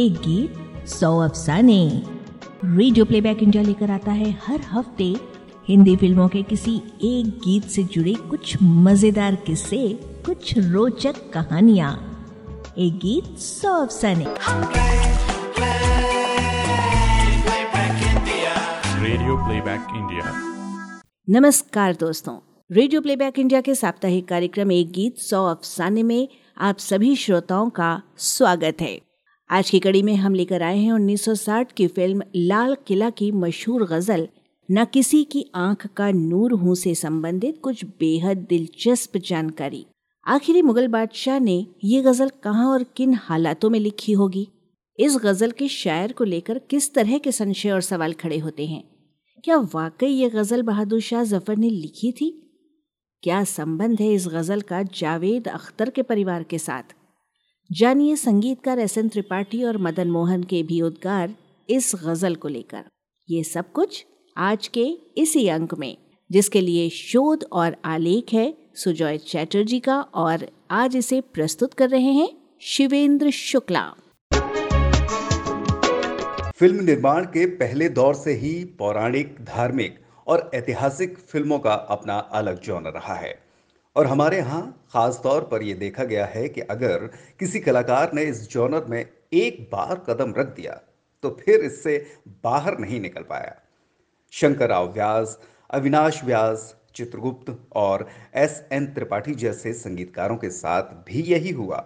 एक गीत सौ अफसाने। रेडियो प्लेबैक इंडिया लेकर आता है हर हफ़्ते हिंदी फ़िल्मों के किसी एक गीत से जुड़े कुछ मज़ेदार किस्से कुछ रोचक कहानियाँ। एक गीत सौ अफसाने। रेडियो प्लेबैक इंडिया नमस्कार दोस्तों। रेडियो प्लेबैक इंडिया के साप्ताहिक कार्यक्रम एक गीत सौ अफसाने में आप सभी श्रोताओं का स्वागत है। आज की कड़ी में हम लेकर आए हैं 1960 की फ़िल्म लाल किला की मशहूर गज़ल। न किसी की आँख का नूर हूँ से संबंधित कुछ बेहद दिलचस्प जानकारी। आखिरी मुगल बादशाह ने ये गज़ल कहाँ और किन हालातों में लिखी होगी? इस गज़ल के शायर को लेकर किस तरह के संशय और सवाल खड़े होते हैं? क्या वाकई ये गज़ल बहादुर शाह ज़फ़र ने लिखी थी? क्या संबंध है इस गज़ल का जावेद अख्तर के परिवार के साथ? जानिए संगीतकार एस एन त्रिपाठी और मदन मोहन के भी उद्गार इस गज़ल को लेकर। ये सब कुछ आज के इसी अंक में, जिसके लिए शोध और आलेख है सुजॉय चैटर्जी का और आज इसे प्रस्तुत कर रहे हैं शिवेंद्र शुक्ला। फ़िल्म निर्माण के पहले दौर से ही पौराणिक, धार्मिक और ऐतिहासिक फ़िल्मों का अपना अलग जॉनर रहा है। और हमारे यहाँ खास तौर पर यह देखा गया है कि अगर किसी कलाकार ने इस जॉनर में एक बार कदम रख दिया तो फिर इससे बाहर नहीं निकल पाया। शंकर राव व्यास, अविनाश व्यास, चित्रगुप्त और एस एन त्रिपाठी जैसे संगीतकारों के साथ भी यही हुआ।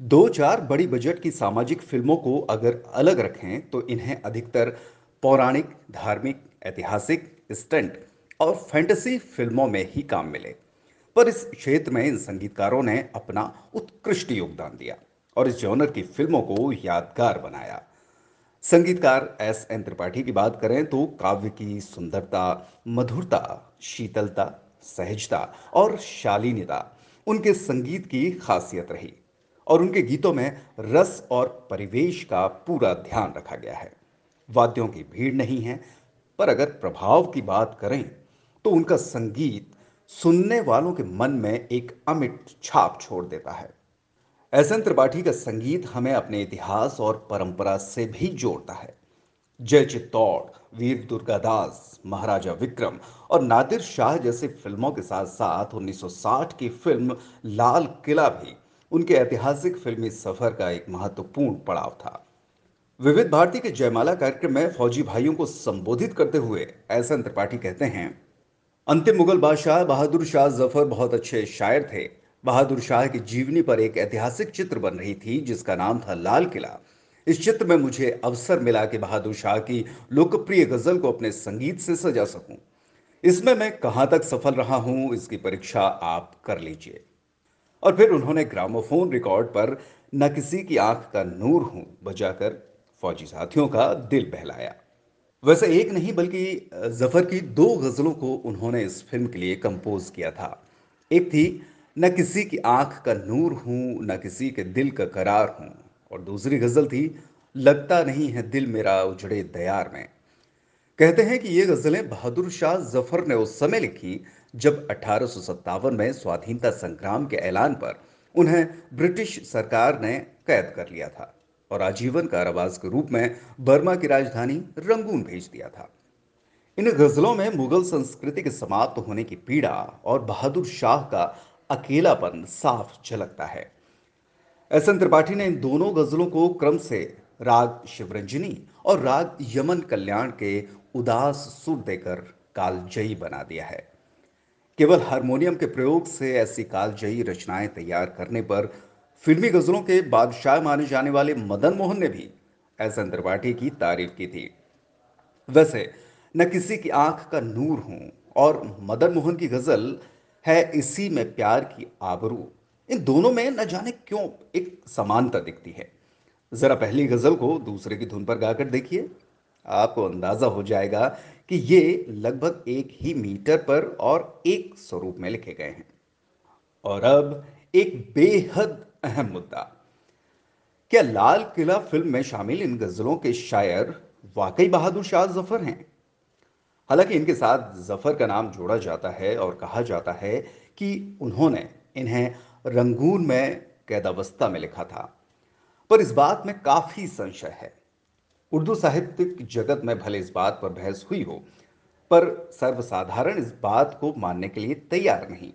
दो चार बड़ी बजट की सामाजिक फ़िल्मों को अगर अलग रखें तो इन्हें अधिकतर पौराणिक, धार्मिक, ऐतिहासिक, स्टंट और फैंटेसी फ़िल्मों में ही काम मिले। पर इस क्षेत्र में इन संगीतकारों ने अपना उत्कृष्ट योगदान दिया और इस जॉनर की फ़िल्मों को यादगार बनाया। संगीतकार एस एन त्रिपाठी की बात करें तो काव्य की सुंदरता, मधुरता, शीतलता, सहजता और शालीनता उनके संगीत की खासियत रही और उनके गीतों में रस और परिवेश का पूरा ध्यान रखा गया है। वाद्यों की भीड़ नहीं है, पर अगर प्रभाव की बात करें तो उनका संगीत सुनने वालों के मन में एक अमिट छाप छोड़ देता है। एस एन त्रिपाठी का संगीत हमें अपने इतिहास और परंपरा से भी जोड़ता है। जय चित्तौड़, वीर दुर्गादास महाराजा विक्रम और नादिर शाह जैसी फ़िल्मों के साथ साथ 1960 की फ़िल्म लाल किला भी उनके ऐतिहासिक फिल्मी सफ़र का एक महत्वपूर्ण पड़ाव था। विविध भारती के जयमाला कार्यक्रम में फौजी भाइयों को संबोधित करते हुए एस एन त्रिपाठी कहते हैं अंतिम मुगल बादशाह बहादुर शाह ज़फ़र बहुत अच्छे शायर थे। बहादुर शाह की जीवनी पर एक ऐतिहासिक चित्र बन रही थी, जिसका नाम था लाल किला। इस चित्र में मुझे अवसर मिला कि बहादुर शाह की लोकप्रिय गज़ल को अपने संगीत से सजा सकूँ। इसमें मैं कहाँ तक सफल रहा हूँ, इसकी परीक्षा आप कर लीजिए। और फिर उन्होंने ग्रामोफोन रिकॉर्ड पर न किसी की आँख का नूर हूँ बजाकर फौजी साथियों का दिल बहलाया। वैसे एक नहीं बल्कि ज़फ़र की दो गजलों को उन्होंने इस फ़िल्म के लिए कंपोज किया था। एक थी, न किसी की आँख का नूर हूँ, न किसी के दिल का करार हूँ। और दूसरी गज़ल थी, लगता नहीं है दिल मेरा उजड़े दयार में। कहते हैं कि ये गजलें बहादुर शाह ज़फ़र ने उस समय लिखी, जब अठारह सौ सत्तावन में स्वाधीनता संग्राम के ऐलान पर उन्हें ब्रिटिश सरकार ने कैद कर लिया था। और आजीवन कारावास के रूप में बर्मा की राजधानी रंगून भेज दिया था। इन गजलों में मुगल संस्कृति के समाप्त होने की पीड़ा और बहादुर शाह का अकेलापन साफ़ झलकता है। एस एन त्रिपाठी ने इन दोनों गजलों को क्रम से राग शिवरंजनी और राग यमन कल्याण के उदास सुर देकर कालजयी बना दिया है। केवल हारमोनियम के प्रयोग से ऐसी कालजयी रचनाएँ तैयार करने पर फिल्मी गजलों के बादशाह माने जाने वाले मदन मोहन ने भी एस एन त्रिपाठी की तारीफ़ की थी। वैसे, न किसी की आँख का नूर हूँ और मदन मोहन की गज़ल है इसी में प्यार की आबरू। इन दोनों में न जाने क्यों एक समानता दिखती है। जरा पहली गज़ल को दूसरे की धुन पर गाकर देखिए। आपको अंदाज़ा हो जाएगा कि ये लगभग एक ही मीटर पर और एक स्वरूप में लिखे गए हैं। और अब एक बेहद अहम मुद्दा। क्या लाल किला फ़िल्म में शामिल इन गजलों के शायर वाकई बहादुर शाह ज़फ़र हैं? हालाँकि इनके साथ ज़फ़र का नाम जोड़ा जाता है और कहा जाता है कि उन्होंने इन्हें रंगून में कैदावस्था में लिखा था। पर इस बात में काफ़ी संशय है। उर्दू साहित्यिक जगत में भले इस बात पर बहस हुई हो, पर सर्वसाधारण इस बात को मानने के लिए तैयार नहीं।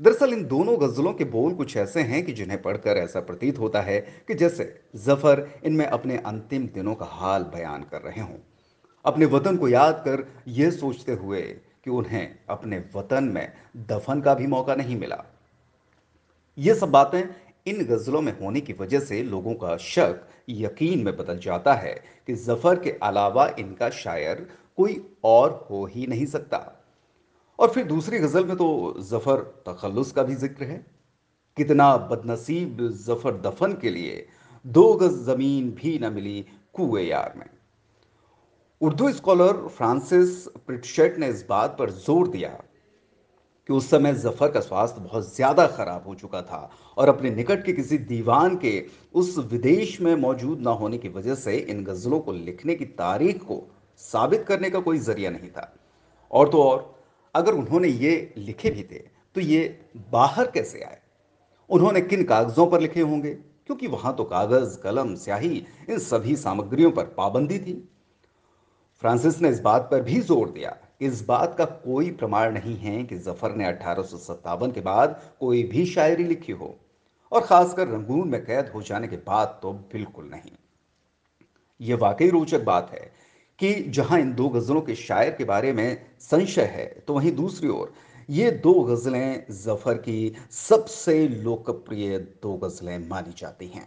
दरअसल इन दोनों गजलों के बोल कुछ ऐसे हैं कि जिन्हें पढ़कर ऐसा प्रतीत होता है कि जैसे ज़फ़र इनमें अपने अंतिम दिनों का हाल बयान कर रहे हों। अपने वतन को याद कर यह सोचते हुए कि उन्हें अपने वतन में दफन का भी मौका नहीं मिला। ये सब बातें इन गजलों में होने की वजह से लोगों का शक यकीन में बदल जाता है कि ज़फ़र के अलावा इनका शायर कोई और हो ही नहीं सकता। और फिर दूसरी गज़ल में तो ज़फ़र तखल्लुस का भी ज़िक्र है। कितना बदनसीब ज़फ़र दफन के लिए दो गज ज़मीन भी न मिली कुए यार में। उर्दू स्कॉलर फ्रांसिस प्रिटशेट ने इस बात पर ज़ोर दिया कि उस समय ज़फ़र का स्वास्थ्य बहुत ज़्यादा खराब हो चुका था और अपने निकट के किसी दीवान के उस विदेश में मौजूद ना होने की वजह से इन गजलों को लिखने की तारीख को साबित करने का कोई ज़रिया नहीं था। और तो और अगर उन्होंने ये लिखे भी थे तो ये बाहर कैसे आए? उन्होंने किन कागजों पर लिखे होंगे? क्योंकि वहाँ तो कागज़, कलम, स्याही, इन सभी सामग्रियों पर पाबंदी थी। फ्रांसिस ने इस बात पर भी ज़ोर दिया इस बात का कोई प्रमाण नहीं है कि ज़फ़र ने अठारह सौ सत्तावन के बाद कोई भी शायरी लिखी हो, और खासकर रंगून में कैद हो जाने के बाद तो बिल्कुल नहीं। यह वाकई रोचक बात है कि जहाँ इन दो गजलों के शायर के बारे में संशय है तो वहीं दूसरी ओर, ये दो गजलें ज़फ़र की सबसे लोकप्रिय दो गजलें मानी जाती हैं।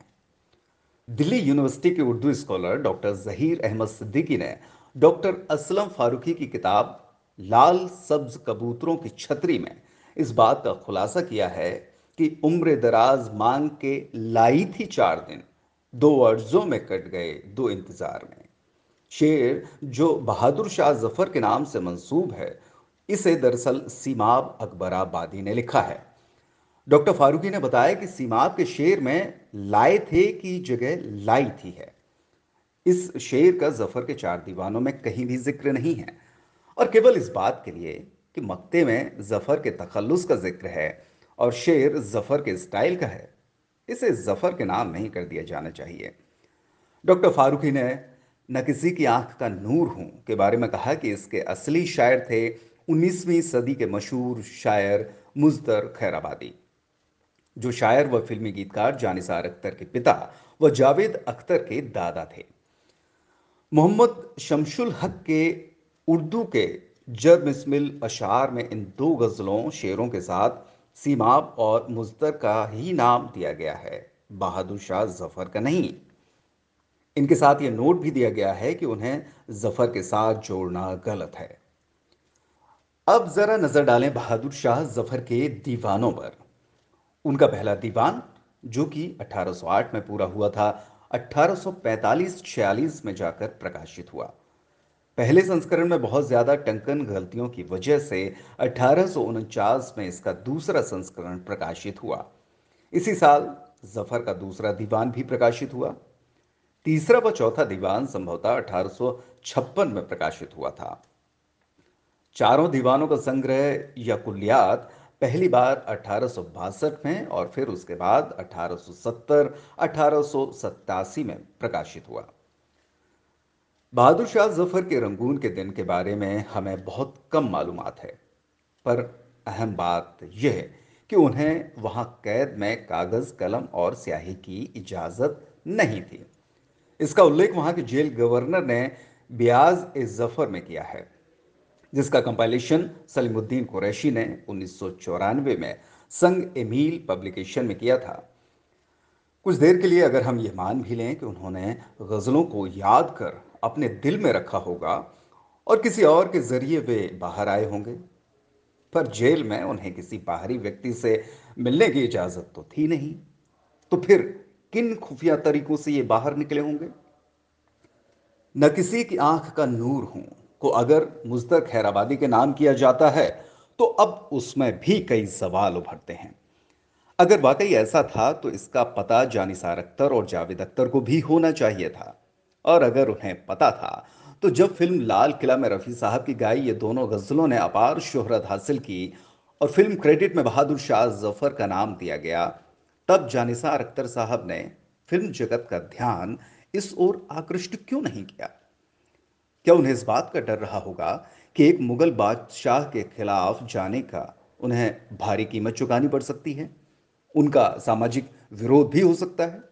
दिल्ली यूनिवर्सिटी के उर्दू स्कॉलर डॉक्टर जहीर अहमद सिद्दीकी ने डॉक्टर असलम फारूकी की किताब लाल सब्ज कबूतरों की छतरी में इस बात का खुलासा किया है कि उम्र दराज मांग के लाई थी चार दिन, दो अर्जों में कट गए दो इंतज़ार में। शेर जो बहादुर शाह ज़फ़र के नाम से मंसूब है, इसे दरअसल सीमाब अकबराबादी ने लिखा है। डॉक्टर फारूकी ने बताया कि सीमाब के शेर में लाए थे की जगह लाई थी है। इस शेर का ज़फ़र के चार दीवानों में कहीं भी ज़िक्र नहीं है। और केवल इस बात के लिए कि मक्ते में ज़फ़र के तखल्लुस का ज़िक्र है और शेर ज़फ़र के स्टाइल का है, इसे ज़फ़र के नाम नहीं कर दिया जाना चाहिए। डॉक्टर फारूकी ने न किसी की आँख का नूर हूँ के बारे में कहा कि इसके असली शायर थे 19वीं सदी के मशहूर शायर मुजदर खैराबादी। जो शायर व फिल्मी गीतकार जानिसार अख्तर के पिता व जावेद अख्तर के दादा थे। मोहम्मद शमशुल हक के उर्दू के जब इसमिल अशार में इन दो गज़लों, शेरों के साथ सीमाब और मुजदर का ही नाम दिया गया है। बहादुर शाह ज़फ़र का नहीं इनके साथ ये नोट भी दिया गया है कि उन्हें ज़फ़र के साथ जोड़ना गलत है। अब जरा नज़र डालें बहादुर शाह ज़फ़र के दीवानों पर। उनका पहला दीवान, जो कि 1808 में पूरा हुआ था 1845-46 में जाकर प्रकाशित हुआ। पहले संस्करण में बहुत ज़्यादा टंकन गलतियों की वजह से अठारह में इसका दूसरा संस्करण प्रकाशित हुआ। इसी साल ज़फ़र का दूसरा दीवान भी प्रकाशित हुआ। तीसरा व चौथा दीवान संभवतः अठारह में प्रकाशित हुआ था। चारों दीवानों का संग्रह या कुलियात पहली बार अठारह में और फिर उसके बाद 1870 1887 में प्रकाशित हुआ। बहादुर शाह ज़फ़र के रंगून के दिन के बारे में हमें बहुत कम मालूम है, पर अहम बात यह है कि उन्हें वहाँ कैद में कागज़, कलम और स्याही की इजाज़त नहीं थी। इसका उल्लेख वहाँ के जेल गवर्नर ने ब्याज ए ज़फ़र में किया है, जिसका कंपाइलेशन सलीमुद्दीन कुरैशी ने उन्नीस सौ चौरानवे में संग एमील पब्लिकेशन में किया था। कुछ देर के लिए अगर हम ये मान भी लें कि उन्होंने गज़लों को याद कर अपने दिल में रखा होगा और किसी और के ज़रिए वे बाहर आए होंगे, पर जेल में उन्हें किसी बाहरी व्यक्ति से मिलने की इजाज़त तो थी नहीं तो फिर किन खुफिया तरीकों से ये बाहर निकले होंगे? न किसी की आँख का नूर हूँ, को अगर मुजतर खैराबादी के नाम किया जाता है तो अब उसमें भी कई सवाल उभरते हैं। अगर वाकई ऐसा था तो इसका पता जानिसार अख्तर और जावेद अख्तर को भी होना चाहिए था। और अगर उन्हें पता था तो जब फ़िल्म लाल किला में रफ़ी साहब की गाई ये दोनों गज़लों ने अपार शोहरत हासिल की, और फ़िल्म क्रेडिट में बहादुर शाह ज़फ़र का नाम दिया गया तब जानिसार अख्तर साहब ने फ़िल्म जगत का ध्यान इस ओर आकृष्ट क्यों नहीं किया? क्या उन्हें इस बात का डर रहा होगा कि एक मुगल बादशाह के खिलाफ जाने का उन्हें भारी कीमत चुकानी पड़ सकती है? उनका सामाजिक विरोध भी हो सकता है?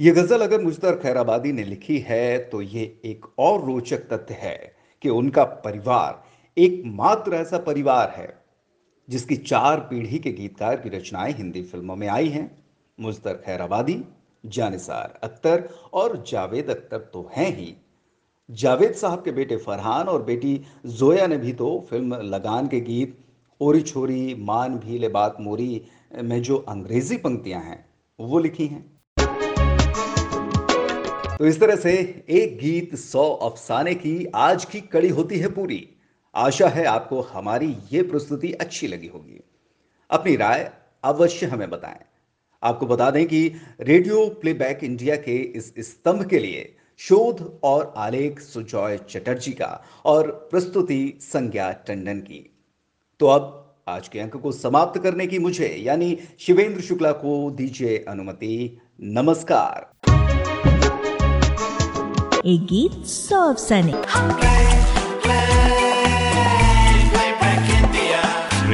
यह गज़ल अगर मुश्तर खैराबादी ने लिखी है तो ये एक और रोचक तथ्य है कि उनका परिवार एकमात्र ऐसा परिवार है जिसकी चार पीढ़ी के गीतकार की रचनाएँ हिंदी फ़िल्मों में आई हैं। मुश्तर खैराबादी जानिसार अख्तर और जावेद अख्तर तो हैं ही। जावेद साहब के बेटे फरहान और बेटी जोया ने भी तो फ़िल्म लगान के गीत, ओरी छोरी, मान भी ले बात मोरी, में जो अंग्रेज़ी पंक्तियाँ हैं, वो लिखी हैं। तो इस तरह से एक गीत सौ अफसाने की आज की कड़ी होती है पूरी। आशा है आपको हमारी ये प्रस्तुति अच्छी लगी होगी। अपनी राय अवश्य हमें बताएँ। आपको बता दें कि रेडियो प्लेबैक इंडिया के इस स्तंभ के लिए शोध और आलेख सुजॉय चटर्जी का और प्रस्तुति संज्ञा टंडन की। तो अब आज के अंक को समाप्त करने की मुझे यानी शिवेंद्र शुक्ला को दीजिए अनुमति। नमस्कार। एक गीत सौ